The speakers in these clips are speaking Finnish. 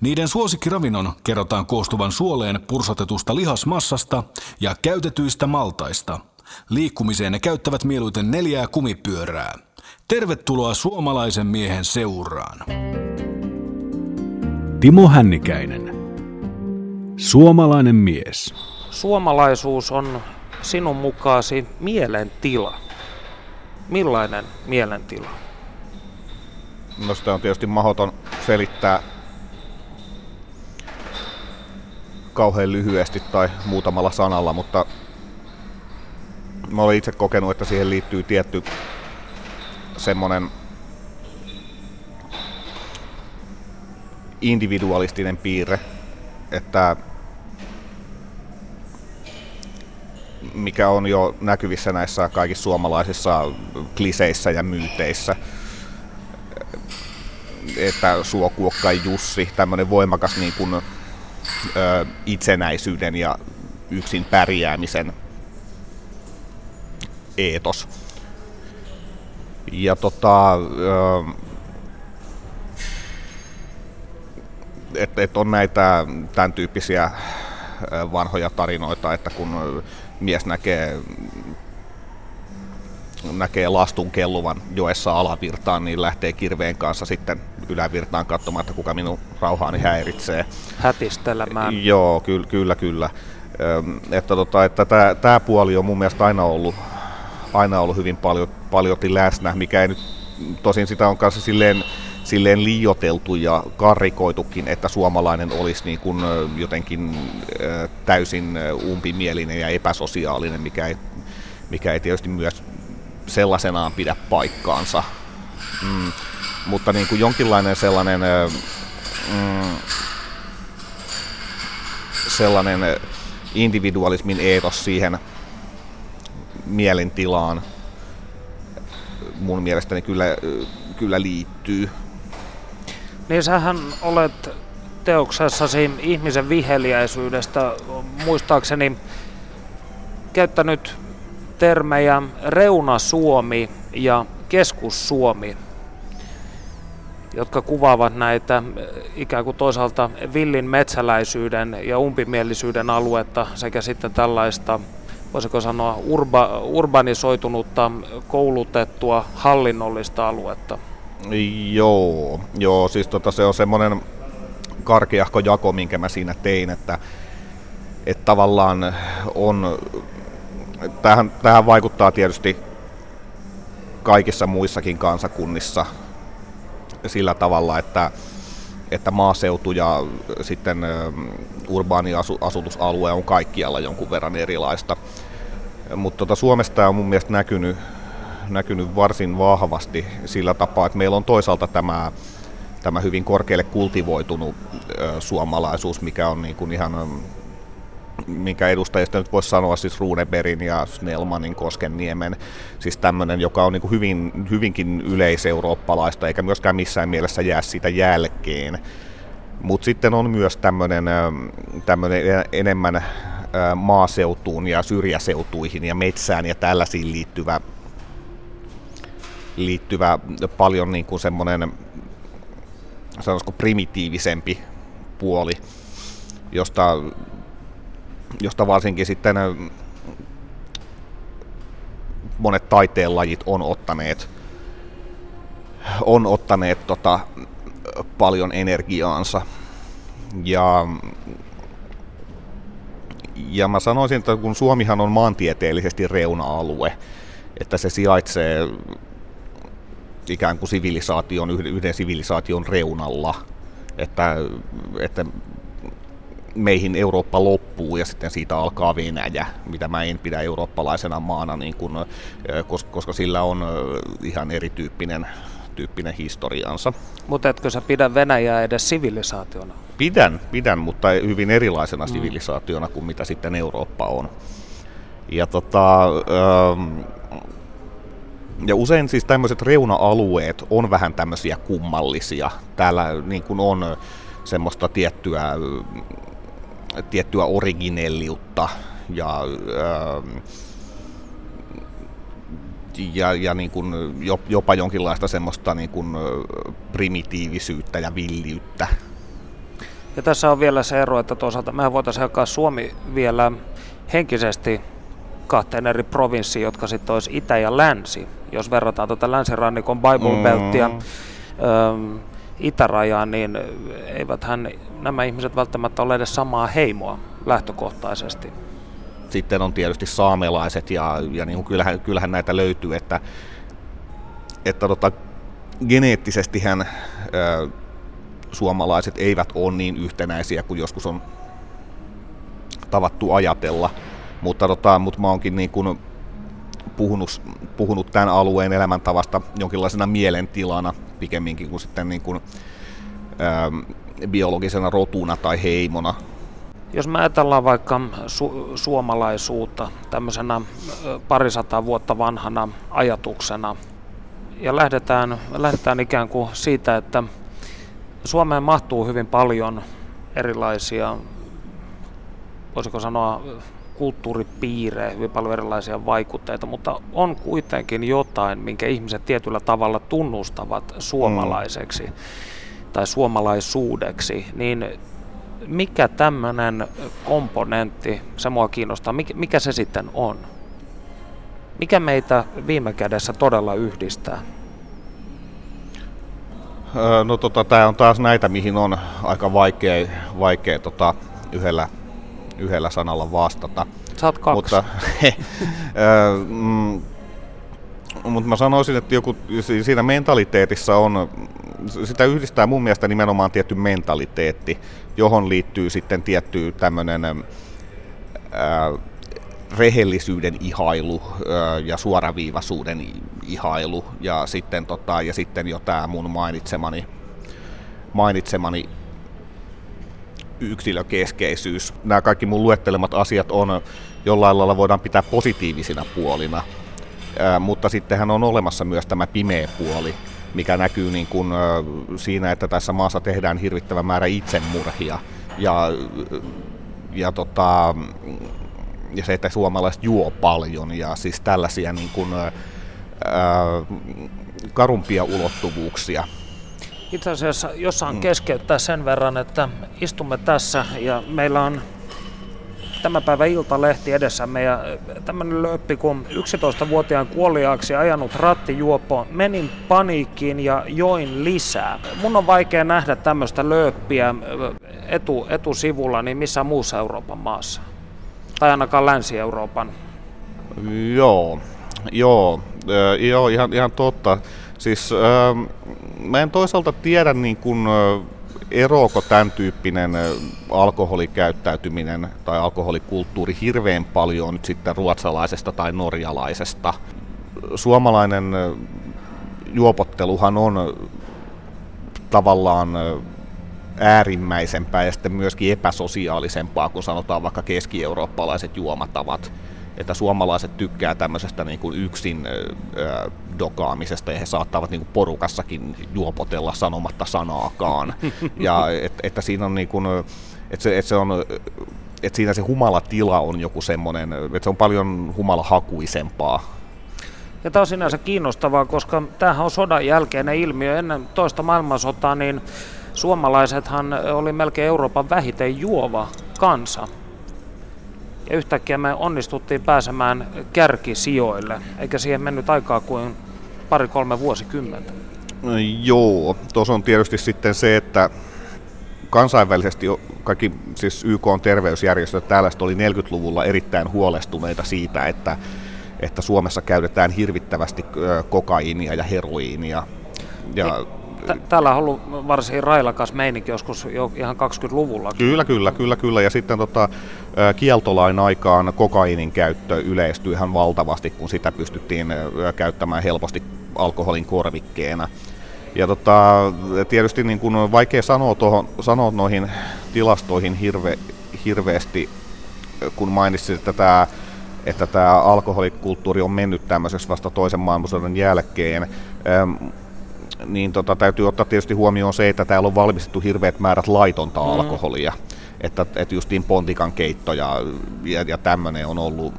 Niiden suosikkiravinnon kerrotaan koostuvan suoleen pursotetusta lihasmassasta ja käytetyistä maltaista. Liikkumiseen ne käyttävät mieluiten neljää kumipyörää. Tervetuloa suomalaisen miehen seuraan. Timo Hännikäinen. Suomalainen mies. Suomalaisuus on sinun mukaasi mielentila. Millainen mielentila? No sitä on tietysti mahdoton selittää kauhean lyhyesti tai muutamalla sanalla, mutta mä olen itse kokenut, että siihen liittyy tietty semmoinen individualistinen piirre, että mikä on jo näkyvissä näissä kaikissa suomalaisissa kliseissä ja myyteissä. Että Suokuokka Jussi, tämmöinen voimakas niin kuin, ö, itsenäisyyden ja yksin pärjäämisen eetos. Ja tota, että et on näitä tämän tyyppisiä vanhoja tarinoita, että kun mies näkee näkee lastun kelluvan joessa alavirtaan, niin lähtee kirveen kanssa sitten ylävirtaan katsomaan, että kuka minun rauhaani häiritsee. Hätistelemään. Joo, kyllä, kyllä. kyllä. Että, tota, että tämä, tämä puoli on mun mielestä aina ollut, aina ollut hyvin paljon, paljon läsnä, mikä ei nyt, tosin sitä on kanssa silleen, silleen liioteltu ja karrikoitukin, että suomalainen olisi niin kuin jotenkin täysin umpimielinen ja epäsosiaalinen, mikä ei, mikä ei tietysti myös sellaisenaan pidä paikkaansa. Mm, mutta niin kuin jonkinlainen sellainen, mm, sellainen individualismin eetos siihen mielentilaan mun mielestäni kyllä, kyllä liittyy. Niin sähän olet teoksessasi ihmisen viheliäisyydestä muistaakseni käyttänyt termejä reuna-Suomi ja keskus-Suomi, jotka kuvaavat näitä ikään kuin toisaalta villin metsäläisyyden ja umpimielisyyden aluetta sekä sitten tällaista, voisiko sanoa, urba, urbanisoitunutta, koulutettua, hallinnollista aluetta. Joo, joo siis tota, se on semmoinen karkeahko jako, minkä mä siinä tein, että, että tavallaan on tähän, tähän vaikuttaa tietysti kaikissa muissakin kansakunnissa sillä tavalla, että, että maaseutu ja sitten urbaani asutusalue on kaikkialla jonkun verran erilaista. Mutta tota, Suomesta on mun mielestä näkynyt, näkynyt varsin vahvasti sillä tapaa, että meillä on toisaalta tämä, tämä hyvin korkealle kultivoitunut suomalaisuus, mikä on niin kuin ihan minkä edustajista nyt voisi sanoa, siis Runeberin ja Snellmanin Koskenniemen, siis tämmöinen, joka on niin hyvin, hyvinkin yleiseurooppalaista, eikä myöskään missään mielessä jää siitä jälkeen. Mutta sitten on myös tämmöinen, tämmöinen enemmän maaseutuun ja syrjäseutuihin ja metsään ja tällaisiin liittyvä, liittyvä paljon niin kuin semmoinen sanoisiko primitiivisempi puoli, josta josta varsinkin sitten monet taiteenlajit on ottaneet, on ottaneet tota, paljon energiaansa. Ja, ja mä sanoisin, että kun Suomihan on maantieteellisesti reuna-alue, että se sijaitsee ikään kuin sivilisaation, yhden sivilisaation reunalla, että, että meihin Eurooppa loppuu ja sitten siitä alkaa Venäjä, mitä mä en pidä eurooppalaisena maana, niin kun, koska sillä on ihan erityyppinen tyyppinen historiansa. Mutta etkö sä pidä Venäjää edes sivilisaationa? Pidän, pidän, mutta hyvin erilaisena mm. sivilisaationa kuin mitä sitten Eurooppa on. Ja, tota, ähm, ja usein siis tämmöiset reuna-alueet on vähän tämmöisiä kummallisia. Täällä niin kuin on semmoista tiettyä, tiettyä originelliutta ja, ähm, ja, ja niin kuin jopa jonkinlaista semmoista niin kuin primitiivisyyttä ja villiyttä. Ja tässä on vielä se ero, että toisaalta mehän voitaisiin jakaa Suomi vielä henkisesti kahteen eri provinssiin, jotka sitten olisi itä ja länsi. Jos verrataan tuota länsirannikon Bible Beltia mm. ö, itärajaan, niin eiväthän nämä ihmiset välttämättä ole edes samaa heimoa lähtökohtaisesti. Sitten on tietysti saamelaiset ja, ja niin kuin kyllähän, kyllähän näitä löytyy, että, että tota, geneettisestihän ö, suomalaiset eivät ole niin yhtenäisiä kuin joskus on tavattu ajatella. Mutta, tota, mutta mä oonkin niin kuin puhunut, puhunut tämän alueen elämäntavasta jonkinlaisena mielentilana pikemminkin kuin sitten niin kuin, ää, biologisena rotuna tai heimona. Jos me ajatellaan vaikka su- suomalaisuutta tämmöisenä parisataa vuotta vanhana ajatuksena ja lähdetään, lähdetään ikään kuin siitä, että Suomeen mahtuu hyvin paljon erilaisia, voisiko sanoa, kulttuuripiirejä, hyvin paljon erilaisia vaikutteita, mutta on kuitenkin jotain, minkä ihmiset tietyllä tavalla tunnustavat suomalaiseksi mm. tai suomalaisuudeksi, niin mikä tämmöinen komponentti, se mua kiinnostaa, mikä, mikä se sitten on? Mikä meitä viime kädessä todella yhdistää? No tota, tämä on taas näitä, mihin on aika vaikea, vaikea tota, yhdellä, yhdellä sanalla vastata. Saat kaksi. Mutta, mm, mutta mä sanoisin, että joku, siinä mentaliteetissa on, sitä yhdistää mun mielestä nimenomaan tietty mentaliteetti, johon liittyy sitten tietty tämmöinen rehellisyyden ihailu ja suoraviivaisuuden ihailu ja sitten, tota, ja sitten jo tämä mun mainitsemani, mainitsemani yksilökeskeisyys. Nämä kaikki mun luettelemat asiat on jollain lailla voidaan pitää positiivisina puolina, mutta sittenhän on olemassa myös tämä pimeä puoli, mikä näkyy niin kuin, siinä, että tässä maassa tehdään hirvittävä määrä itsemurhia ja, ja tota, ja se, että suomalaiset juo paljon ja siis tällaisia niin kuin, ää, karumpia ulottuvuuksia. Itse asiassa jossain mm. keskeyttää sen verran, että istumme tässä ja meillä on tämä päivä Iltalehti edessämme ja tämmöinen löppi, kun 11-vuotiaan kuoliaaksi ajanut rattijuopo, menin paniikkiin ja join lisää. Mun on vaikea nähdä tämmöistä lööppiä etu, etusivulla niin missä muussa Euroopan maassa tai ainakaan Länsi-Euroopan. Joo, joo, äh, joo ihan, ihan totta. Siis äh, mä en toisaalta tiedä niin kun, äh, eroako tämän tyyppinen alkoholikäyttäytyminen tai alkoholikulttuuri hirveän paljon nyt sitten ruotsalaisesta tai norjalaisesta. Suomalainen juopotteluhan on tavallaan äärimmäisempää ja sitten myöskin epäsosiaalisempaa kuin sanotaan vaikka keski-eurooppalaiset juomatavat. Että suomalaiset tykkää tämmöisestä niin kuin yksin ö, dokaamisesta ja he saattavat niin kuin porukassakin juopotella sanomatta sanaakaan. Ja et, että siinä on niin kuin, että se, että se on että siinä se humalatila on joku semmoinen, että se on paljon humalahakuisempaa ja tämä on sinänsä kiinnostavaa, koska tämähän on sodan jälkeinen ilmiö. Ennen toista maailmansotaa niin suomalaisethan oli melkein Euroopan vähiten juova kansa. Ja yhtäkkiä me onnistuttiin pääsemään kärkisijoille, eikä siihen mennyt aikaa kuin pari-kolme vuosikymmentä. No, joo, tuossa on tietysti sitten se, että kansainvälisesti kaikki siis YK on terveysjärjestöt tällaista oli 40-luvulla erittäin huolestuneita siitä, että, että Suomessa käytetään hirvittävästi kokaiinia ja heroiinia. Ja täällä on ollut varsin railakas meininki joskus jo ihan 20-luvulla. Kyllä, kyllä, kyllä, kyllä. Ja sitten tota, kieltolain aikaan kokainin käyttö yleistyi ihan valtavasti, kun sitä pystyttiin käyttämään helposti alkoholin korvikkeena. Ja tota, tietysti niin kun on vaikea sanoa, tohon, sanoa noihin tilastoihin hirve, hirveästi, kun mainitsit, että tämä että tämä alkoholikulttuuri on mennyt tämmöiseksi vasta toisen maailmansodan jälkeen. Ähm, niin tota, täytyy ottaa tietysti huomioon se, että täällä on valmistettu hirveät määrät laitonta mm. alkoholia. Että, että justiin pontikan keitto ja, ja, ja tämmöinen on ollut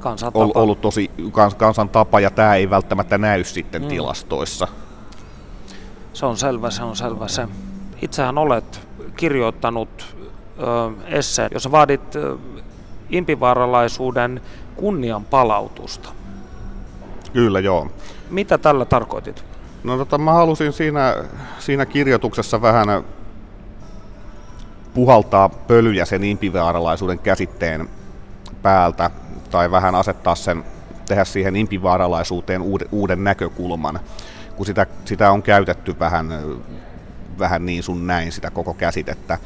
kansan tapa. ollut tosi kans, kansan tapa, ja tämä ei välttämättä näy sitten mm. tilastoissa. Se on selvä, se on selvä se. Itsehän olet kirjoittanut ö, esseen, jossa vaadit ö, impivaaralaisuuden kunnian palautusta. Kyllä, joo. Mitä tällä tarkoitit? No tota, mä halusin siinä, siinä kirjoituksessa vähän puhaltaa pölyjä sen impivaaralaisuuden käsitteen päältä tai vähän asettaa sen, tehdä siihen impivaaralaisuuteen uuden, uuden näkökulman, kun sitä, sitä on käytetty vähän, vähän niin sun näin sitä koko käsitettä.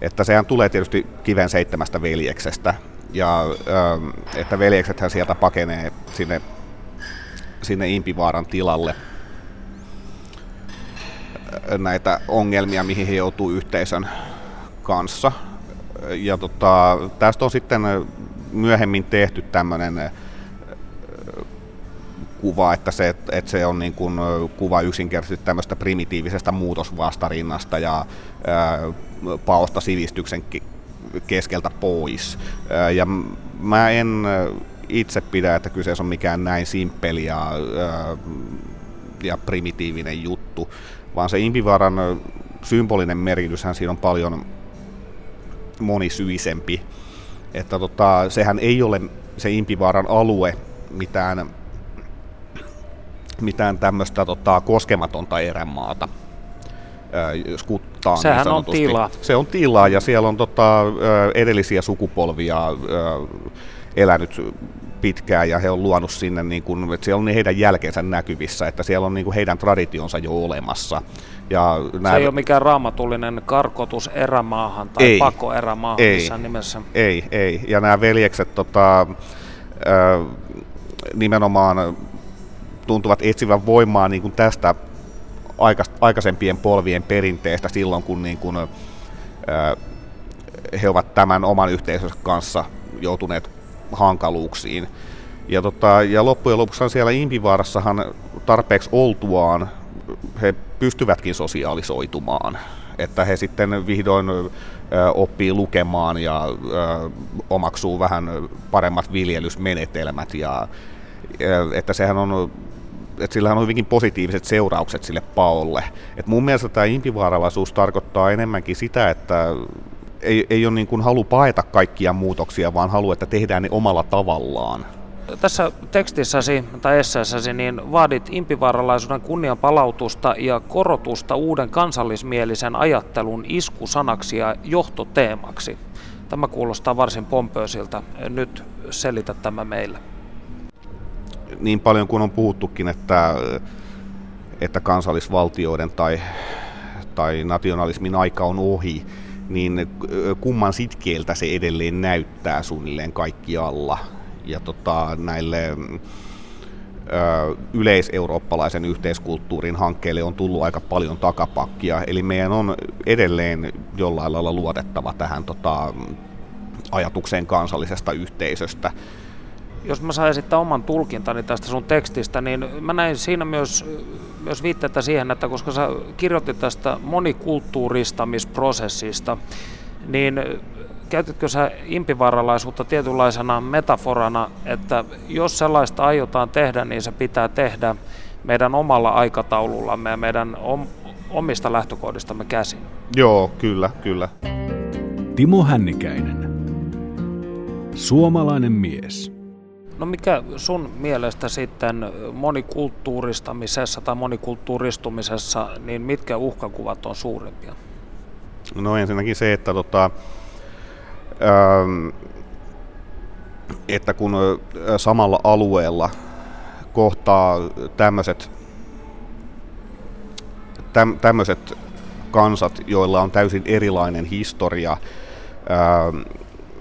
Että sehän tulee tietysti kiven seitsemästä veljeksestä, ja ähm, että veljeksethän sieltä pakenee sinne, sinne Impivaaran tilalle näitä ongelmia, mihin he joutuu yhteisön kanssa. Ja tota, tästä on sitten myöhemmin tehty tämmöinen kuva, että se, että se on niin kuin kuva yksinkertaisesti tämmöistä primitiivisestä muutosvastarinnasta ja ää, paosta sivistyksen keskeltä pois. Ää, ja mä en itse pidä, että kyseessä on mikään näin simppeli ja, ää, ja primitiivinen juttu, vaan se Impivaaran symbolinen merkityshän siinä on paljon monisyisempi että tota, sehän ei ole se Impivaaran alue mitään, mitään tämmöistä tota, koskematonta erämaata. Skuttaan, niin Sehän niin on tilaa. Se on tilaa ja siellä on tota, edellisiä sukupolvia elänyt pitkään ja he on luonut sinne, niin kuin, että siellä on heidän jälkeensä näkyvissä, että siellä on niin kuin heidän traditionsa jo olemassa. Ja. Se ei ole mikään raamatullinen karkotus erämaahan tai ei, pako erämaahan ei, missään nimessä. Ei, ei. Ja nämä veljekset tota, äh, nimenomaan tuntuvat etsivän voimaa niin kuin tästä aikaisempien polvien perinteestä silloin, kun niin kuin, äh, he ovat tämän oman yhteisönsä kanssa joutuneet hankaluuksiin. Ja, tota, ja loppujen lopuksi siellä Impivaarassahan tarpeeksi oltuaan he pystyvätkin sosiaalisoitumaan. Että he sitten vihdoin oppii lukemaan ja omaksuu vähän paremmat viljelysmenetelmät. Ja, että sehän on että sillähän on hyvinkin positiiviset seuraukset sille paolle. Et mun mielestä tämä impivaaralaisuus tarkoittaa enemmänkin sitä, että ei, ei ole niin kuin halu paeta kaikkia muutoksia, vaan halu, että tehdään ne omalla tavallaan. Tässä tekstissäsi tai esseessäsi niin vaadit impivaaralaisuuden kunnian palautusta ja korotusta uuden kansallismielisen ajattelun iskusanaksi ja johtoteemaksi. Tämä kuulostaa varsin pompöösiltä. Nyt selitä tämä meille. Niin paljon kuin on puhuttukin, että, että kansallisvaltioiden tai, tai nationalismin aika on ohi, niin kumman sitkeeltä se edelleen näyttää suunnilleen kaikkialla. Ja tota, näille yleiseurooppalaisen yhteiskulttuurin hankkeelle on tullut aika paljon takapakkia, eli meidän on edelleen jollain lailla luotettava tähän tota, ajatukseen kansallisesta yhteisöstä. Jos mä saan esittää oman tulkintani tästä sun tekstistä, niin mä näin siinä myös, myös viitteitä siihen, että koska sä kirjoitit tästä monikulttuuristamisprosessista, niin käytitkö sä impivaralaisuutta tietynlaisena metaforana, että jos sellaista aiotaan tehdä, niin se pitää tehdä meidän omalla aikataulullamme ja meidän om, omista lähtökohdistamme käsin? Joo, kyllä, kyllä. Timo Hännikäinen. Suomalainen mies. No mikä sun mielestä sitten monikulttuuristamisessa tai monikulttuuristumisessa, niin mitkä uhkakuvat on suurimpia? No ensinnäkin se, että, tota, että kun samalla alueella kohtaa tämmöiset tämmöiset kansat, joilla on täysin erilainen historia, ähm,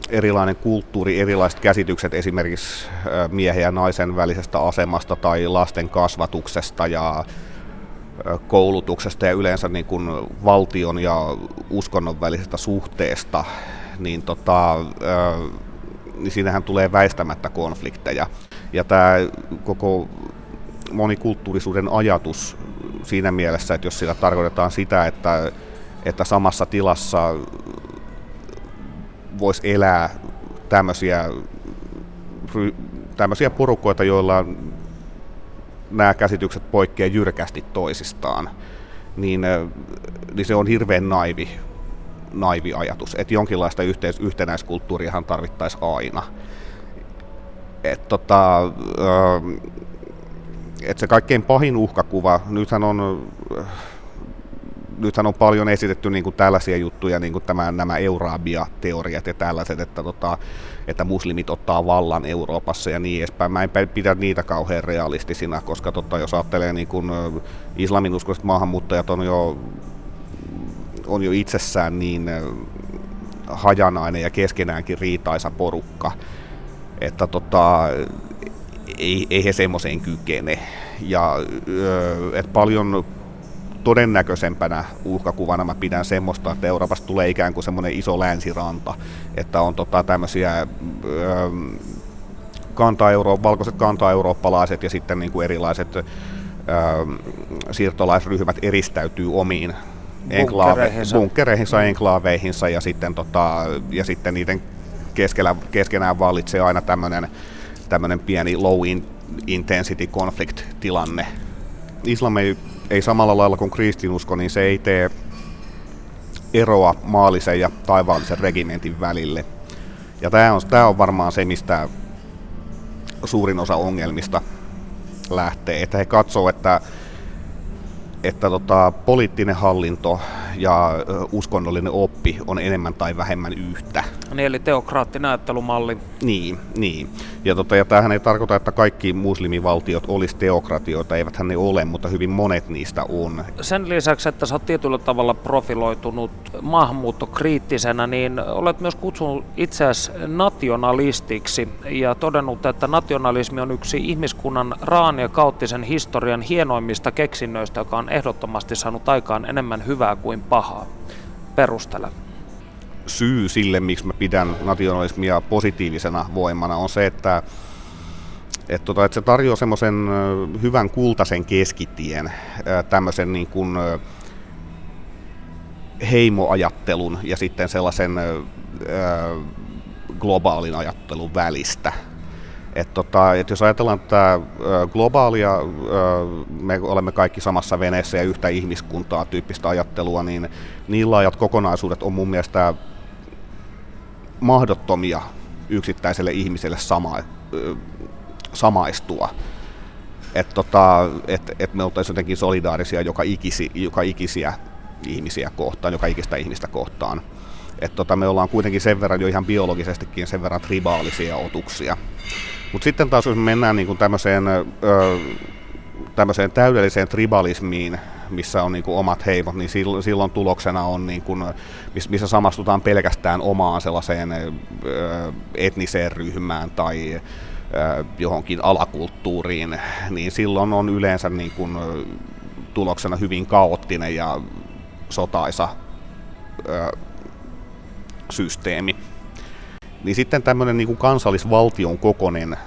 erilainen kulttuuri, erilaiset käsitykset esimerkiksi miehen ja naisen välisestä asemasta tai lasten kasvatuksesta ja koulutuksesta ja yleensä niin kuin valtion ja uskonnon välisestä suhteesta, niin, tota, niin siinähän tulee väistämättä konflikteja. Ja tämä koko monikulttuurisuuden ajatus siinä mielessä, että jos sillä tarkoitetaan sitä, että, että samassa tilassa voisi elää tämmöisiä, tämmöisiä porukoita, joilla nämä käsitykset poikkeaa jyrkästi toisistaan, niin, niin se on hirveän naivi, naivi ajatus, että jonkinlaista yhteis- yhtenäiskulttuuriahan tarvittaisiin aina. Et tota, et se kaikkein pahin uhkakuva, nythän on nythän on paljon esitetty niin kuin tällaisia juttuja, niin kuin tämä, nämä Eurabia-teoriat ja tällaiset, että, tota, että muslimit ottaa vallan Euroopassa ja niin edespäin. Mä en pidä niitä kauhean realistisina, koska tota, jos ajattelee niin kuin islaminuskoiset maahanmuuttajat on jo, on jo itsessään niin hajanainen ja keskenäänkin riitaisa porukka, että tota, ei, ei he semmoiseen kykene. Ja et paljon todennäköisempänä uhkakuvana mä pidän semmoista, että Euroopasta tulee ikään kuin semmoinen iso länsiranta, että on tota tämmöisiä kanta-euro, valkoiset kanta-eurooppalaiset ja sitten niin kuin erilaiset ö, siirtolaisryhmät eristäytyy omiin Bunkkereihinsa. bunkkereihinsa, enklaaveihinsa ja sitten, tota, ja sitten niiden keskellä, keskenään vallitsee aina tämmöinen tämmöinen pieni low intensity conflict tilanne. Islam ei ei samalla lailla kuin kristinusko, niin se ei tee eroa maallisen ja taivaallisen regimentin välille. Ja tämä on, tämä on varmaan se, mistä suurin osa ongelmista lähtee. Että he katsoo, että että tota, poliittinen hallinto ja uskonnollinen oppi on enemmän tai vähemmän yhtä. Niin, eli teokraattinen ajattelumalli. Niin, niin. Ja, tota, ja tämähän ei tarkoita, että kaikki muslimivaltiot olisi teokratioita, eiväthän ne ole, mutta hyvin monet niistä on. Sen lisäksi, että sä oot tietyllä tavalla profiloitunut maahanmuuttokriittisenä, niin olet myös kutsunut itseäsi nationalistiksi ja todennut, että nationalismi on yksi ihmiskunnan raan ja kauttisen historian hienoimmista keksinnöistä, joka on ehdottomasti saanut aikaan enemmän hyvää kuin pahaa. Perustele. Syy sille, miksi mä pidän nationalismia positiivisena voimana, on se, että että, tota, että se tarjoaa semmoisen hyvän kultaisen keskitien, tämmöisen niin kuin heimoajattelun ja sitten sellaisen globaalin ajattelun välistä. Et tota, et jos ajatellaan tätä globaalia, me olemme kaikki samassa veneessä ja yhtä ihmiskuntaa tyyppistä ajattelua, niin niin laajat kokonaisuudet on mun mielestä mahdottomia yksittäiselle ihmiselle sama, samaistua. Että tota, et, et me oltaisiin jotenkin solidaarisia joka, ikisi, joka ikisiä ihmisiä kohtaan, joka ikistä ihmistä kohtaan. Et tota, me ollaan kuitenkin sen verran jo ihan biologisestikin sen verran tribaalisia otuksia. Mutta sitten taas jos mennään niin tämmöiseen, ö, tämmöiseen täydelliseen tribalismiin, missä on niin kuin omat heimot, niin silloin, silloin tuloksena on, niin kuin, missä samastutaan pelkästään omaan sellaiseen ö, etniseen ryhmään tai ö, johonkin alakulttuuriin, niin silloin on yleensä niin kuin, tuloksena hyvin kaoottinen ja sotaisa ö, systeemi niin sitten tämmöinen niin kansallisvaltion kokoinen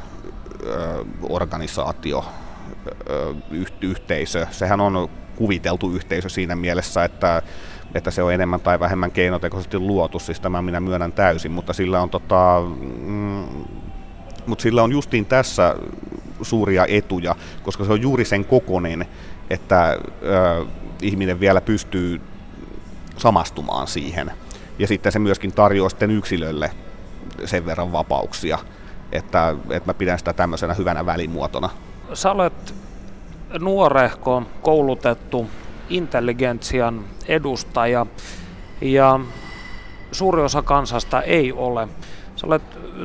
organisaatio, yhteisö, sehän on kuviteltu yhteisö siinä mielessä, että, että se on enemmän tai vähemmän keinotekoisesti luotu, siis tämä minä myönnän täysin, mutta sillä on, tota, mm, mutta sillä on justiin tässä suuria etuja, koska se on juuri sen kokonen, että ö, ihminen vielä pystyy samastumaan siihen. Ja sitten se myöskin tarjoaa sitten yksilölle sen verran vapauksia, että, että mä pidän sitä tämmöisenä hyvänä välimuotona. Sä olet nuorehko, koulutettu intelligentsian edustaja ja suuri osa kansasta ei ole. Sä olet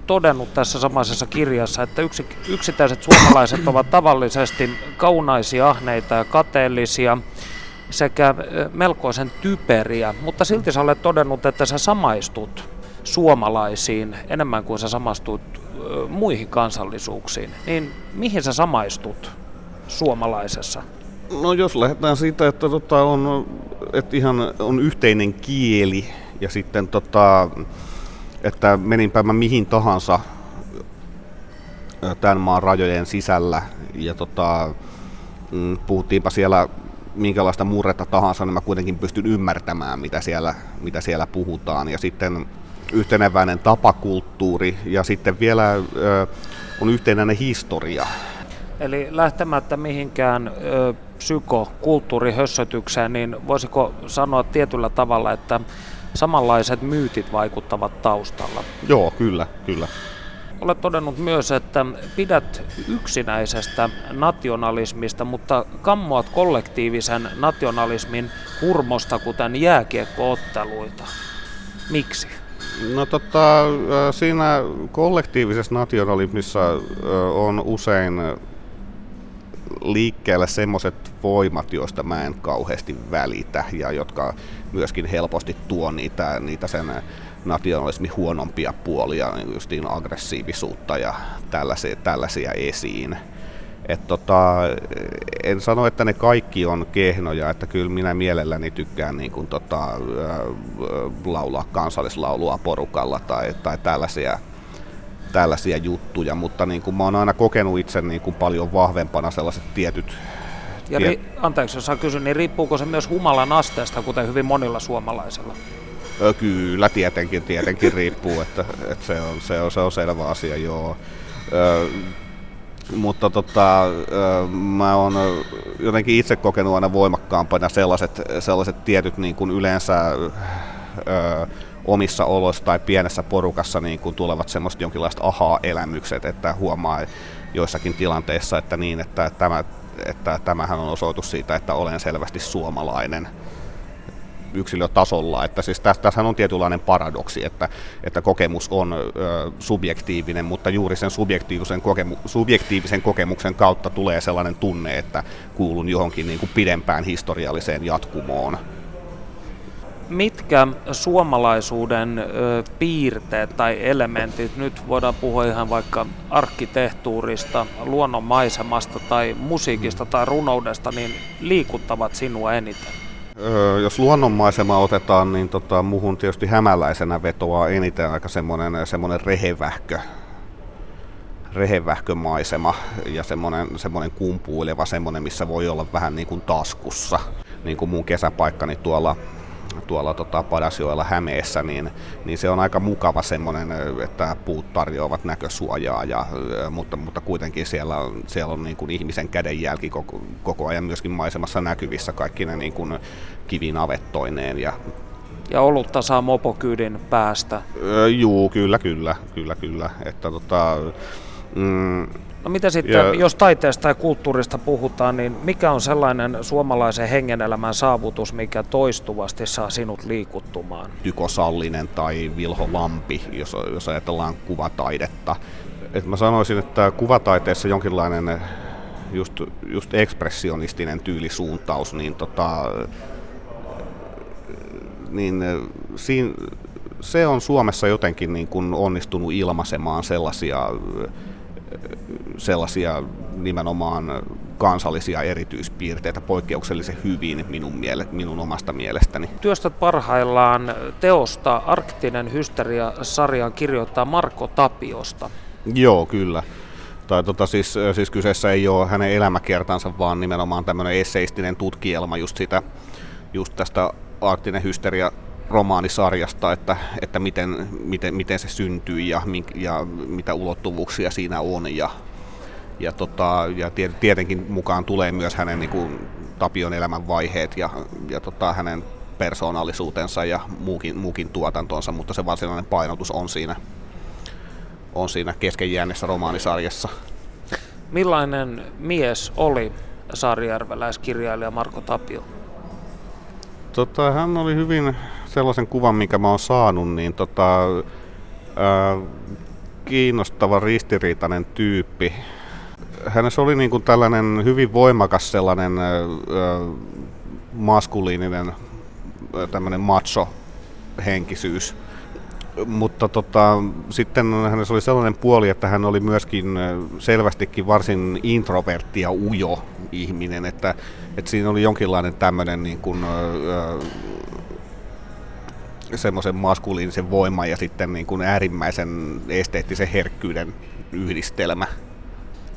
todennut tässä samaisessa kirjassa, että yksi, yksittäiset suomalaiset ovat tavallisesti kaunaisia, ahneita ja kateellisia sekä melkoisen typeriä, mutta silti sä olet todennut, että sä samaistut suomalaisiin enemmän kuin sä samastut muihin kansallisuuksiin, niin mihin sä samaistut suomalaisessa? No jos lähdetään siitä, että, tota, on, että ihan on yhteinen kieli ja sitten tota, että meninpä mä mihin tahansa tämän maan rajojen sisällä ja tota, mm, puhuttiinpa siellä minkälaista murretta tahansa, niin mä kuitenkin pystyn ymmärtämään, mitä siellä, mitä siellä puhutaan. Ja sitten yhteneväinen tapakulttuuri ja sitten vielä on yhtenäinen historia. Eli lähtemättä mihinkään ö, psykokulttuurihössötykseen, niin voisiko sanoa tietyllä tavalla, että samanlaiset myytit vaikuttavat taustalla? Joo, kyllä, kyllä. Olet todennut myös, että pidät yksinäisestä nationalismista, mutta kammoat kollektiivisen nationalismin hurmosta, kuten jääkiekkootteluita. Miksi? No tota, siinä kollektiivisessa nationalismissa on usein liikkeellä semmoiset voimat, joista mä en kauheasti välitä ja jotka myöskin helposti tuo niitä, niitä sen nationalismin huonompia puolia, niin justiin aggressiivisuutta ja tällaisia, tällaisia esiin. Et tota, en sano, että ne kaikki on kehnoja, että kyllä minä mielelläni tykkään niin kuin tota, laulaa kansallislaulua porukalla tai, tai tällaisia, tällaisia juttuja, mutta niin kuin mä oon aina kokenut itse niin kuin paljon vahvempana sellaiset tietyt ja ri- anteeksi, jos kysyn, niin riippuuko se myös humalan asteesta, kuten hyvin monilla suomalaisilla? Kyllä, tietenkin, tietenkin riippuu, että, että se, on, se, on, se on selvä asia, joo. Ö, mutta tota, mä oon jotenkin itse kokenut aina voimakkaampana sellaiset, sellaiset tietyt niin kuin yleensä ö, omissa oloissa tai pienessä porukassa niin kuin tulevat semmoista jonkinlaista ahaa-elämykset, että huomaa joissakin tilanteissa, että niin, että, tämä, että tämähän on osoitus siitä, että olen selvästi suomalainen yksilötasolla. Että siis tässä, tässähän on tietynlainen paradoksi, että, että kokemus on ö, subjektiivinen, mutta juuri sen subjektiivisen, kokemu, subjektiivisen kokemuksen kautta tulee sellainen tunne, että kuulun johonkin niin kuin pidempään historialliseen jatkumoon. Mitkä suomalaisuuden ö, piirteet tai elementit, nyt voidaan puhua ihan vaikka arkkitehtuurista, luonnonmaisemasta tai musiikista tai runoudesta, niin liikuttavat sinua eniten? Jos luonnonmaisema otetaan, niin tota, muhun tietysti hämäläisenä vetoaa eniten aika semmoinen, semmoinen rehevähkö, rehevähkömaisema ja semmoinen, semmoinen kumpuileva, semmoinen, missä voi olla vähän niin kuin taskussa. Niin kuin mun kesäpaikkani tuolla tuolla tota, Padasjoella Hämeessä, niin, niin se on aika mukava semmoinen, että puut tarjoavat näkösuojaa, ja, mutta, mutta kuitenkin siellä on, siellä on niin kuin ihmisen kädenjälki koko, koko ajan myöskin maisemassa näkyvissä kaikki ne niin kuin kivinavettoineen ja ja olutta saa mopokyydin päästä. Öö, juu, kyllä, kyllä, kyllä, kyllä. Että tota, mm, No mitä sitten, ja, jos taiteesta ja kulttuurista puhutaan, niin mikä on sellainen suomalaisen hengenelämän saavutus, mikä toistuvasti saa sinut liikuttumaan? Tyko Sallinen tai Vilho Lampi, jos, jos ajatellaan kuvataidetta. Et mä sanoisin, että kuvataiteessa jonkinlainen just, just ekspressionistinen tyylisuuntaus, niin, tota, niin siinä, se on Suomessa jotenkin niin kuin onnistunut ilmaisemaan sellaisia sellaisia nimenomaan kansallisia erityispiirteitä poikkeuksellisen hyvin minun, miele, minun omasta mielestäni. Työstät parhaillaan teosta Arktinen hysteria-sarjan kirjoittaa Marko Tapiosta. Joo, kyllä. Tai tota, siis, siis kyseessä ei ole hänen elämäkertansa, vaan nimenomaan tämmöinen esseistinen tutkielma just, sitä, just tästä Arktinen hysteria romaanisarjasta, että, että miten, miten, miten se syntyi ja, ja mitä ulottuvuuksia siinä on. Ja, ja, tota, ja tietenkin mukaan tulee myös hänen niin kuin, Tapion elämän vaiheet ja, ja tota, hänen persoonallisuutensa ja muukin, muukin tuotantonsa, mutta se varsinainen painotus on siinä, on siinä keskenjäännessä romaanisarjassa. Millainen mies oli saarijärveläiskirjailija Marko Tapio? Tota, hän oli hyvin sellaisen kuvan, minkä mä oon saanut, niin tota, ää, kiinnostava ristiriitainen tyyppi. Hänessä oli niin kuin tällainen hyvin voimakas sellainen ää, maskuliininen tämmöinen macho henkisyys. mutta tota, sitten hänessä oli sellainen puoli, että hän oli myöskin selvästikin varsin introvertti ja ujo ihminen, että, että siinä oli jonkinlainen tämmöinen niin kuin, semmoisen maskuliinisen voiman ja sitten niin kuin äärimmäisen esteettisen herkkyyden yhdistelmä.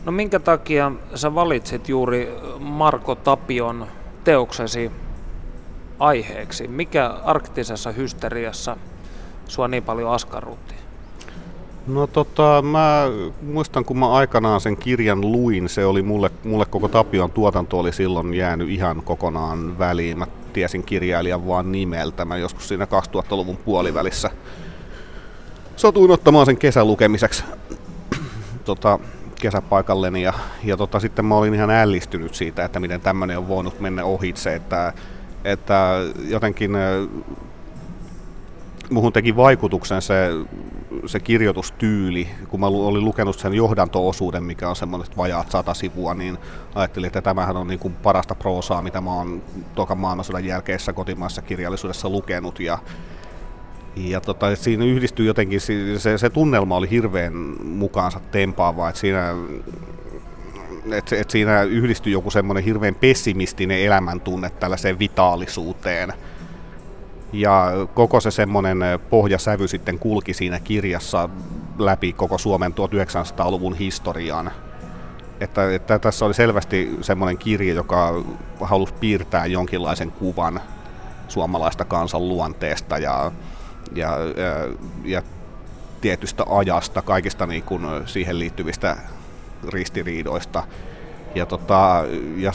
No minkä takia sä valitsit juuri Marko Tapion teoksesi aiheeksi? Mikä arktisessa hysteriassa sua niin paljon askarrutti? No tota, mä muistan kun mä aikanaan sen kirjan luin, se oli mulle, mulle koko Tapion tuotanto oli silloin jäänyt ihan kokonaan väliin. Mä tiesin kirjailijan vaan nimeltä. Mä joskus siinä 2000-luvun puolivälissä satuin ottamaan sen kesälukemiseksi tota, kesäpaikalleni ja, ja tota, sitten mä olin ihan ällistynyt siitä, että miten tämmöinen on voinut mennä ohitse, että, että jotenkin muhun teki vaikutuksen se, se kirjoitustyyli. Kun mä olin lukenut sen johdanto-osuuden, mikä on semmoinen vajaat sata sivua, niin ajattelin, että tämähän on niin kuin parasta proosaa, mitä mä oon toka maailmansodan jälkeisessä kotimaassa kirjallisuudessa lukenut. Ja, ja tota, siinä yhdistyy jotenkin, se, se tunnelma oli hirveän mukaansa tempaava, että siinä että et siinä yhdistyi joku semmoinen hirveän pessimistinen elämäntunne tällaiseen vitaalisuuteen – ja koko se semmoinen pohjasävy sitten kulki siinä kirjassa läpi koko Suomen 1900-luvun historian. Että, että tässä oli selvästi semmoinen kirja, joka halusi piirtää jonkinlaisen kuvan suomalaista kansan luonteesta ja, ja, ja, ja tietystä ajasta, kaikista niin kuin siihen liittyvistä ristiriidoista. Ja, tota, ja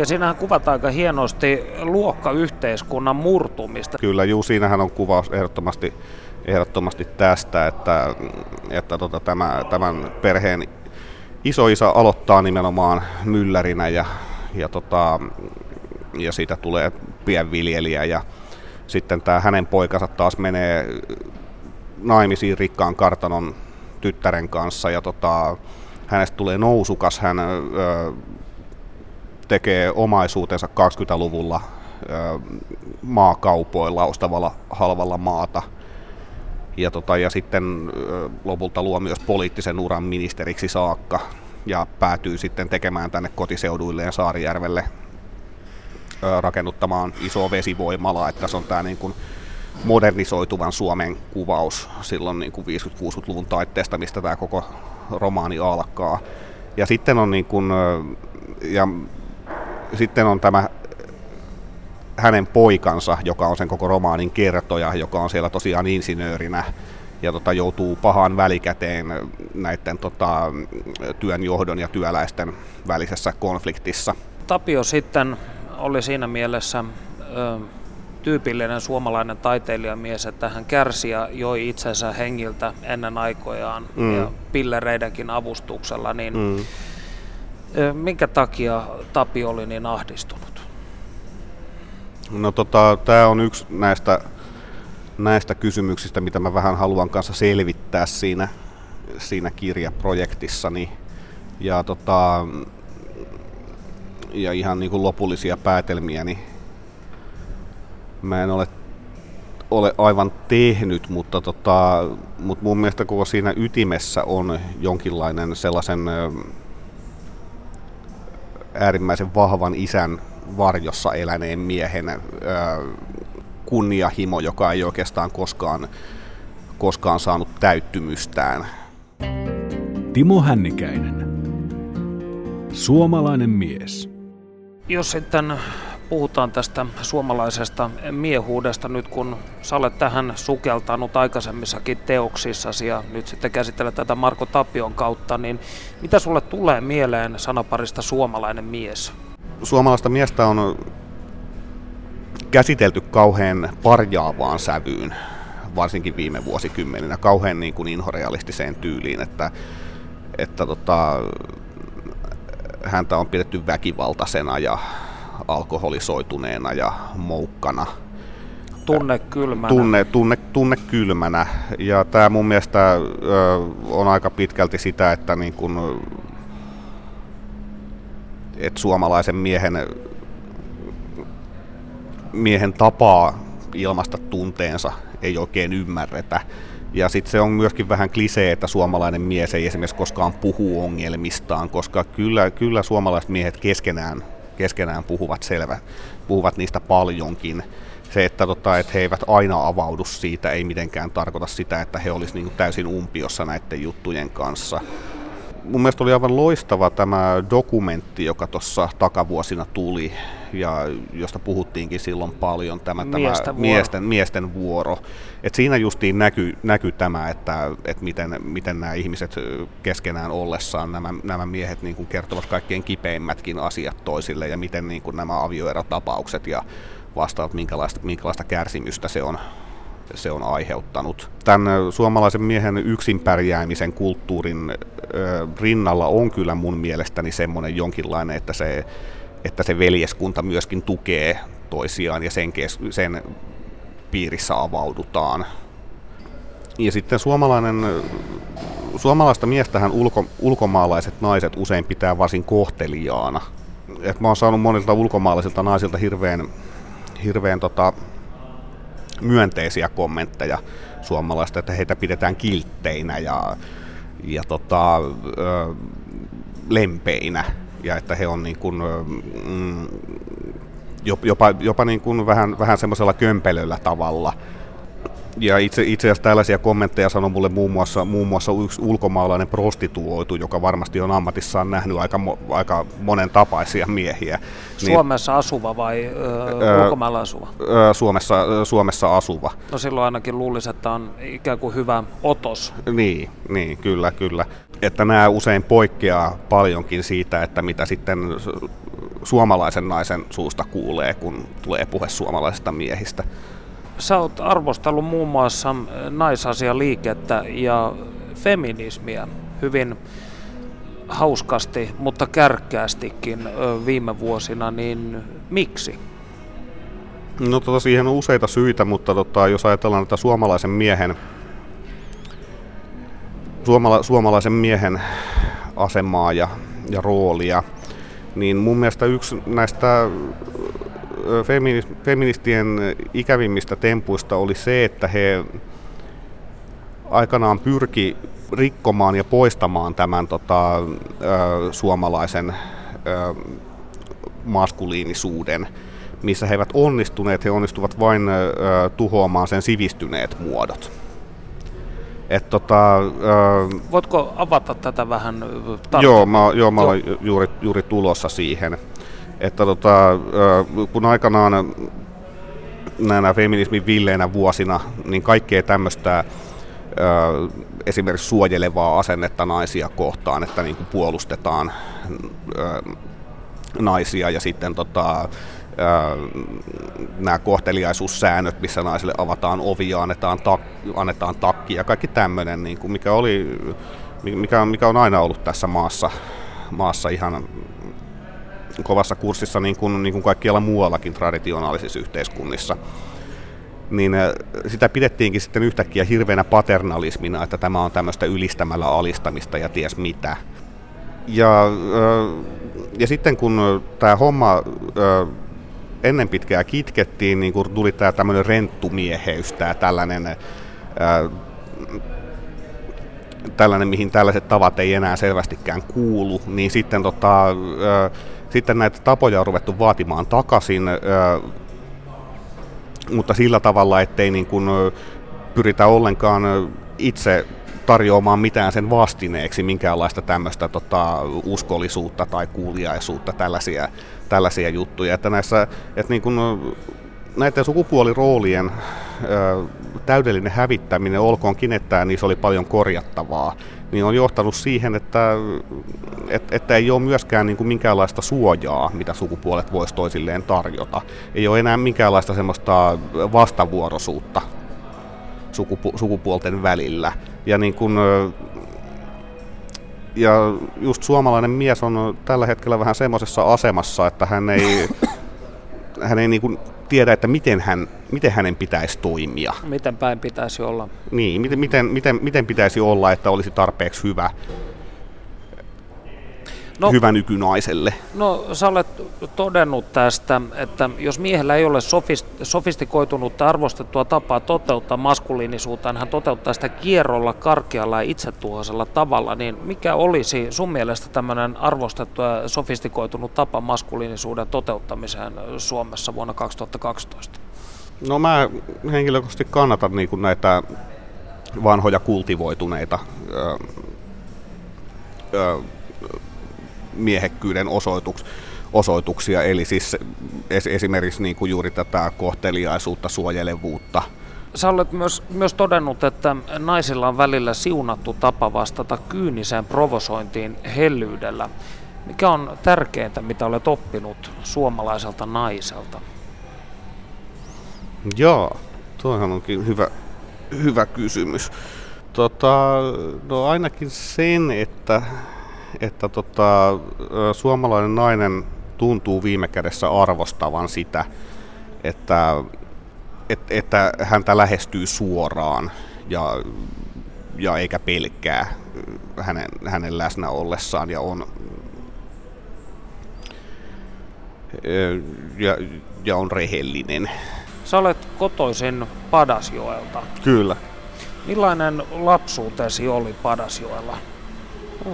ja siinähän kuvataan aika hienosti luokkayhteiskunnan murtumista. Kyllä, juu, siinähän on kuvaus ehdottomasti, ehdottomasti tästä, että, että tota, tämä, tämän perheen isoisa aloittaa nimenomaan myllärinä ja, ja, tota, ja siitä tulee pienviljelijä ja sitten tämä hänen poikansa taas menee naimisiin rikkaan kartanon tyttären kanssa ja tota, hänestä tulee nousukas, hän ö, tekee omaisuutensa 20-luvulla maakaupoilla ostavalla halvalla maata. Ja, tota, ja sitten lopulta luo myös poliittisen uran ministeriksi saakka ja päätyy sitten tekemään tänne kotiseuduilleen Saarijärvelle rakennuttamaan iso vesivoimala, että se on tämä niin kuin modernisoituvan Suomen kuvaus silloin niin kuin 50-60-luvun taitteesta, mistä tämä koko romaani alkaa. Ja sitten on niin kuin, ja sitten on tämä hänen poikansa, joka on sen koko romaanin kertoja, joka on siellä tosiaan insinöörinä ja tota, joutuu pahaan välikäteen näiden tota, työnjohdon ja työläisten välisessä konfliktissa. Tapio sitten oli siinä mielessä ö, tyypillinen suomalainen taiteilijamies, että hän kärsi ja joi itsensä hengiltä ennen aikojaan mm. ja pillereidenkin avustuksella, niin mm Minkä takia Tapio oli niin ahdistunut? No tota, tämä on yksi näistä, näistä kysymyksistä, mitä mä vähän haluan kanssa selvittää siinä, siinä kirjaprojektissani. Ja, tota, ja ihan niin kuin lopullisia päätelmiä, niin mä en ole, ole aivan tehnyt, mutta, tota, mutta mun mielestä koko siinä ytimessä on jonkinlainen sellaisen äärimmäisen vahvan isän varjossa eläneen miehen ö, kunniahimo, joka ei oikeastaan koskaan, koskaan saanut täyttymystään. Timo Hännikäinen. Suomalainen mies. Jos sitten puhutaan tästä suomalaisesta miehuudesta nyt, kun sä olet tähän sukeltanut aikaisemmissakin teoksissasi ja nyt sitten käsittelet tätä Marko Tapion kautta, niin mitä sulle tulee mieleen sanaparista suomalainen mies? Suomalaista miestä on käsitelty kauhean parjaavaan sävyyn, varsinkin viime vuosikymmeninä, kauhean niin kuin inhorealistiseen tyyliin, että, että tota, häntä on pidetty väkivaltaisena ja alkoholisoituneena ja moukkana. Tunne kylmänä. Tunne, tunne, tunne kylmänä. Ja tämä mun mielestä ö, on aika pitkälti sitä, että niin kun, et suomalaisen miehen, miehen tapaa ilmasta tunteensa ei oikein ymmärretä. Ja sitten se on myöskin vähän klisee, että suomalainen mies ei esimerkiksi koskaan puhu ongelmistaan, koska kyllä, kyllä suomalaiset miehet keskenään, keskenään puhuvat selvä, puhuvat niistä paljonkin. Se, että, tota, että he eivät aina avaudu siitä, ei mitenkään tarkoita sitä, että he olisivat niin täysin umpiossa näiden juttujen kanssa mun mielestä oli aivan loistava tämä dokumentti, joka tuossa takavuosina tuli ja josta puhuttiinkin silloin paljon, tämä, miesten, tämä vuoro. miesten, miesten vuoro. Et siinä justiin näkyy näky tämä, että, että miten, miten nämä ihmiset keskenään ollessaan, nämä, nämä miehet niin kuin kertovat kaikkein kipeimmätkin asiat toisille ja miten niin kuin nämä avioerotapaukset ja vastaavat, minkälaista, minkälaista kärsimystä se on se on aiheuttanut. Tämän suomalaisen miehen yksin pärjäämisen kulttuurin rinnalla on kyllä mun mielestäni semmoinen jonkinlainen, että se, että se veljeskunta myöskin tukee toisiaan ja sen, kes, sen piirissä avaudutaan. Ja sitten suomalainen, suomalaista miestähän ulko, ulkomaalaiset naiset usein pitää varsin kohteliaana. Et mä oon saanut monilta ulkomaalaisilta naisilta hirveän, hirveän tota, myönteisiä kommentteja suomalaista, että heitä pidetään kiltteinä ja, ja tota, ö, lempeinä. Ja että he on niin kuin, mm, jopa, jopa niin kuin vähän, vähän semmoisella kömpelöllä tavalla ja itse, itse asiassa tällaisia kommentteja sanoi mulle muun muassa, muun muassa yksi ulkomaalainen prostituoitu, joka varmasti on ammatissaan nähnyt aika, aika monen tapaisia miehiä. Niin- Suomessa niin, asuva vai ö, ulkomailla asuva? Ö, Suomessa, Suomessa asuva. No silloin ainakin luulisi, että on ikään kuin hyvä otos. Niin, niin kyllä, kyllä. Että nämä usein poikkeaa paljonkin siitä, että mitä sitten suomalaisen naisen suusta kuulee, kun tulee puhe suomalaisista miehistä sä oot arvostellut muun muassa naisasialiikettä ja feminismiä hyvin hauskasti, mutta kärkkäästikin viime vuosina, niin miksi? No tota, siihen on useita syitä, mutta tota, jos ajatellaan tätä suomalaisen miehen, suomala, suomalaisen miehen asemaa ja, ja roolia, niin mun mielestä yksi näistä feministien ikävimmistä tempuista oli se, että he aikanaan pyrki rikkomaan ja poistamaan tämän tota, ö, suomalaisen ö, maskuliinisuuden, missä he eivät onnistuneet, he onnistuvat vain ö, tuhoamaan sen sivistyneet muodot. Et tota, ö, Voitko avata tätä vähän tarkemmin? Joo, mä, joo, mä olen juuri, juuri tulossa siihen että tota, kun aikanaan näinä feminismin villeinä vuosina, niin kaikkea tämmöistä esimerkiksi suojelevaa asennetta naisia kohtaan, että niin kuin puolustetaan naisia ja sitten tota, nämä kohteliaisuussäännöt, missä naisille avataan ovia, annetaan, tak, annetaan takki ja kaikki tämmöinen, niin kuin mikä, oli, mikä, mikä on aina ollut tässä maassa, maassa ihan kovassa kurssissa niin kuin, niin kuin kaikkialla muuallakin traditionaalisissa yhteiskunnissa. Niin äh, sitä pidettiinkin sitten yhtäkkiä hirveänä paternalismina, että tämä on tämmöistä ylistämällä alistamista ja ties mitä. Ja, äh, ja sitten kun tämä homma äh, ennen pitkää kitkettiin, niin kun tuli tämä tämmöinen renttumieheys, tämä tällainen tällainen, mihin tällaiset tavat ei enää selvästikään kuulu, niin sitten tota, sitten näitä tapoja on ruvettu vaatimaan takaisin, mutta sillä tavalla, ettei niin kuin pyritä ollenkaan itse tarjoamaan mitään sen vastineeksi, minkäänlaista tämmöistä tota, uskollisuutta tai kuuliaisuutta, tällaisia, tällaisia juttuja. Että näissä, että niin kuin, näiden sukupuoliroolien täydellinen hävittäminen, olkoonkin, että niissä oli paljon korjattavaa, niin on johtanut siihen, että, että, että ei ole myöskään niin kuin minkäänlaista suojaa, mitä sukupuolet voisi toisilleen tarjota. Ei ole enää minkäänlaista semmoista vastavuoroisuutta sukupu- sukupuolten välillä. Ja, niin kuin, ja just suomalainen mies on tällä hetkellä vähän semmoisessa asemassa, että hän ei, hän ei niin kuin tiedä, että miten, hän, miten hänen pitäisi toimia. Miten päin pitäisi olla. Niin, miten, miten, miten, miten pitäisi olla, että olisi tarpeeksi hyvä. No, hyvä nykynaiselle? No sä olet todennut tästä, että jos miehellä ei ole sofistikoitunutta arvostettua tapaa toteuttaa maskuliinisuutta, hän toteuttaa sitä kierrolla, karkealla ja itsetuhoisella tavalla, niin mikä olisi sun mielestä tämmöinen arvostettu ja sofistikoitunut tapa maskuliinisuuden toteuttamiseen Suomessa vuonna 2012? No mä henkilökohtaisesti kannatan niin kuin näitä vanhoja kultivoituneita miehekkyyden osoituks, osoituksia, eli siis es, esimerkiksi niin kuin juuri tätä kohteliaisuutta, suojelevuutta. Sä olet myös, myös todennut, että naisilla on välillä siunattu tapa vastata kyyniseen provosointiin hellyydellä. Mikä on tärkeintä, mitä olet oppinut suomalaiselta naiselta? Joo, tuohan onkin hyvä, hyvä kysymys. Tota, no ainakin sen, että, että tota, suomalainen nainen tuntuu viime kädessä arvostavan sitä, että, et, että häntä lähestyy suoraan ja, ja eikä pelkää hänen, hänen läsnä ollessaan ja on ja, ja on rehellinen. Sä olet kotoisin Padasjoelta. Kyllä. Millainen lapsuutesi oli Padasjoella?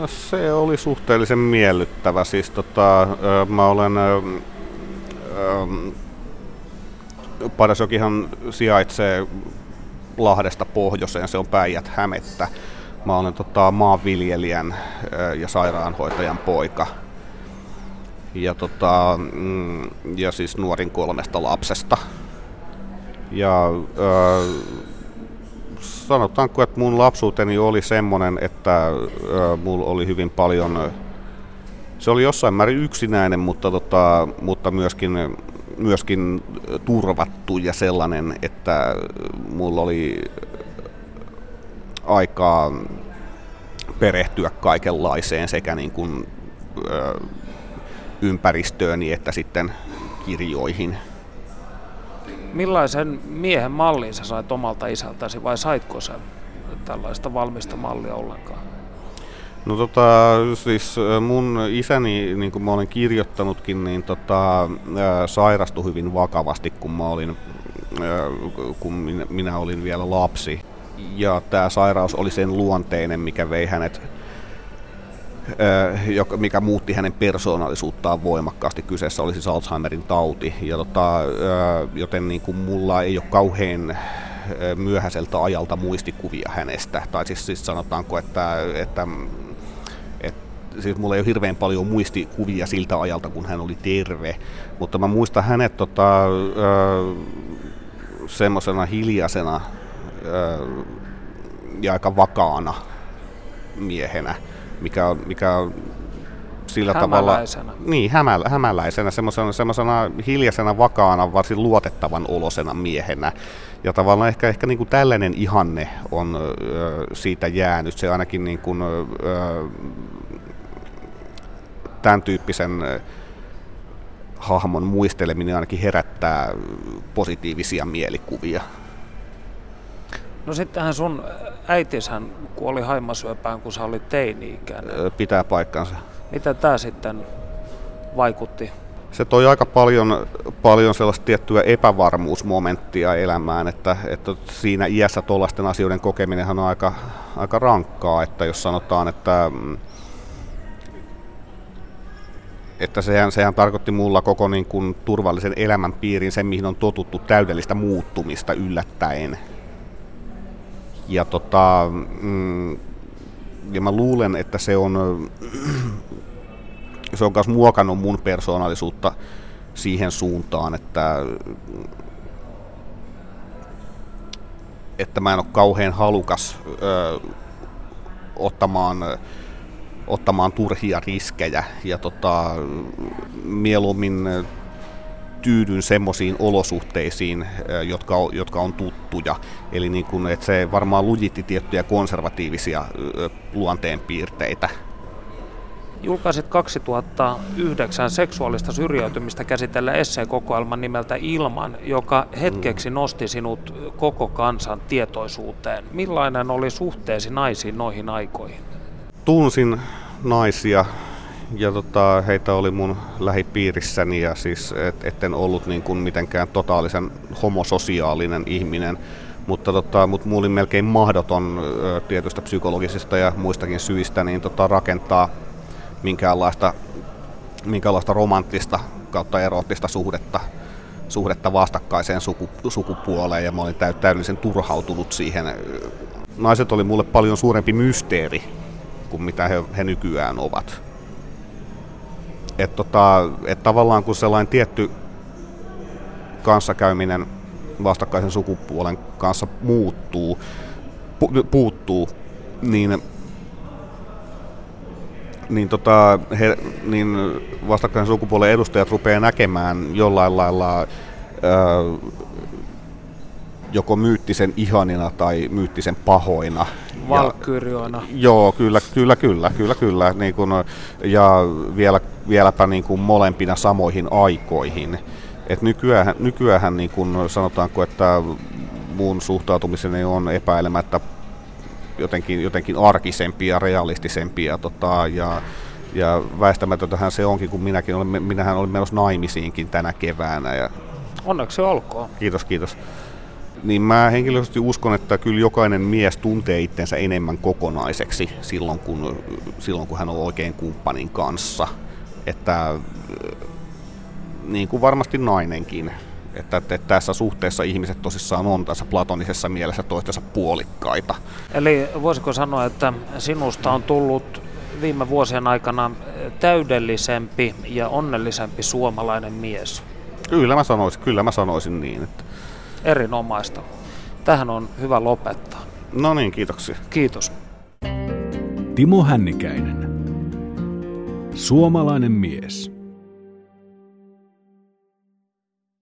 Se oli suhteellisen miellyttävä. Siis tota, mä olen... Padasjokihan sijaitsee Lahdesta pohjoiseen, se on Päijät Hämettä. Mä olen tota, maanviljelijän ja sairaanhoitajan poika. Ja, tota, mm, ja siis nuorin kolmesta lapsesta. Ja sanotaanko, että mun lapsuuteni oli semmoinen, että mulla oli hyvin paljon, se oli jossain määrin yksinäinen, mutta, tota, mutta myöskin, myöskin turvattu ja sellainen, että mulla oli aikaa perehtyä kaikenlaiseen sekä niin kuin, ympäristööni että sitten kirjoihin. Millaisen miehen mallin sä sait omalta isältäsi vai saitko sä tällaista valmista mallia ollenkaan? No tota, siis mun isäni, niin kuin mä olen kirjoittanutkin, niin tota, sairastui hyvin vakavasti, kun mä olin, kun minä, olin vielä lapsi. Ja tämä sairaus oli sen luonteinen, mikä vei hänet mikä muutti hänen persoonallisuuttaan voimakkaasti. Kyseessä oli siis Alzheimerin tauti, ja tota, joten niin kuin mulla ei ole kauhean myöhäiseltä ajalta muistikuvia hänestä. Tai siis, siis sanotaanko, että, että, siis mulla ei ole hirveän paljon muistikuvia siltä ajalta, kun hän oli terve. Mutta mä muistan hänet tota, semmoisena hiljaisena ja aika vakaana miehenä mikä on, mikä on sillä tavalla... Niin, hämä, hämäläisenä, semmoisena, semmoisena hiljaisena, vakaana, varsin luotettavan olosena miehenä. Ja tavallaan ehkä, ehkä niin kuin tällainen ihanne on ö, siitä jäänyt. Se ainakin niin kuin, ö, tämän tyyppisen hahmon muisteleminen ainakin herättää positiivisia mielikuvia. No sittenhän sun äitishän kuoli haimasyöpään, kun sä olit teini-ikäinen. Pitää paikkansa. Mitä tämä sitten vaikutti? Se toi aika paljon, paljon sellaista tiettyä epävarmuusmomenttia elämään, että, että siinä iässä tuollaisten asioiden kokeminen on aika, aika rankkaa, että jos sanotaan, että että sehän, sehän tarkoitti mulla koko niin kuin turvallisen elämän piirin, sen mihin on totuttu täydellistä muuttumista yllättäen ja, tota, mm, ja mä luulen, että se on, se on myös muokannut mun persoonallisuutta siihen suuntaan, että, että mä en ole kauhean halukas ö, ottamaan, ottamaan turhia riskejä. Ja tota, mieluummin tyydyn semmoisiin olosuhteisiin, jotka on, jotka on tuttuja. Eli niin kuin, että se varmaan lujitti tiettyjä konservatiivisia luonteenpiirteitä. Julkaisit 2009 seksuaalista syrjäytymistä käsitellä esseekokoelman nimeltä Ilman, joka hetkeksi nosti sinut koko kansan tietoisuuteen. Millainen oli suhteesi naisiin noihin aikoihin? Tunsin naisia ja tota, heitä oli mun lähipiirissäni ja siis et, etten ollut niin kuin mitenkään totaalisen homososiaalinen ihminen, mutta tota, mut mulla oli melkein mahdoton tietystä psykologisista ja muistakin syistä niin tota, rakentaa minkäänlaista, minkäänlaista romanttista kautta eroottista suhdetta, suhdetta vastakkaiseen suku, sukupuoleen ja mä olin täydellisen turhautunut siihen. Naiset oli mulle paljon suurempi mysteeri kuin mitä he, he nykyään ovat. Et tota, et tavallaan kun sellainen tietty kanssakäyminen vastakkaisen sukupuolen kanssa muuttuu, pu, puuttuu, niin, niin, tota, he, niin vastakkaisen sukupuolen edustajat rupeaa näkemään jollain lailla ää, joko myyttisen ihanina tai myyttisen pahoina. Valkyrioina. Joo, kyllä, kyllä, kyllä, kyllä, kyllä. Niin kun, ja vielä, vieläpä niin kuin molempina samoihin aikoihin. Et nykyään, nykyään niin kun sanotaanko, että mun suhtautumiseni on epäilemättä jotenkin, jotenkin arkisempia ja realistisempia. Tota, ja, ja väistämätöntähän se onkin, kun minäkin olen, minähän olin menossa naimisiinkin tänä keväänä. Ja... Onneksi olkoon. Kiitos, kiitos. Niin mä henkilökohtaisesti uskon, että kyllä jokainen mies tuntee itsensä enemmän kokonaiseksi silloin, kun, silloin, kun hän on oikein kumppanin kanssa. Että niin kuin varmasti nainenkin. Että, että tässä suhteessa ihmiset tosissaan on tässä platonisessa mielessä toistensa puolikkaita. Eli voisiko sanoa, että sinusta on tullut viime vuosien aikana täydellisempi ja onnellisempi suomalainen mies? Kyllä mä sanoisin, kyllä mä sanoisin niin. Että... Erinomaista. Tähän on hyvä lopettaa. No niin, kiitoksia. Kiitos. Timo Hännikäinen. Suomalainen mies.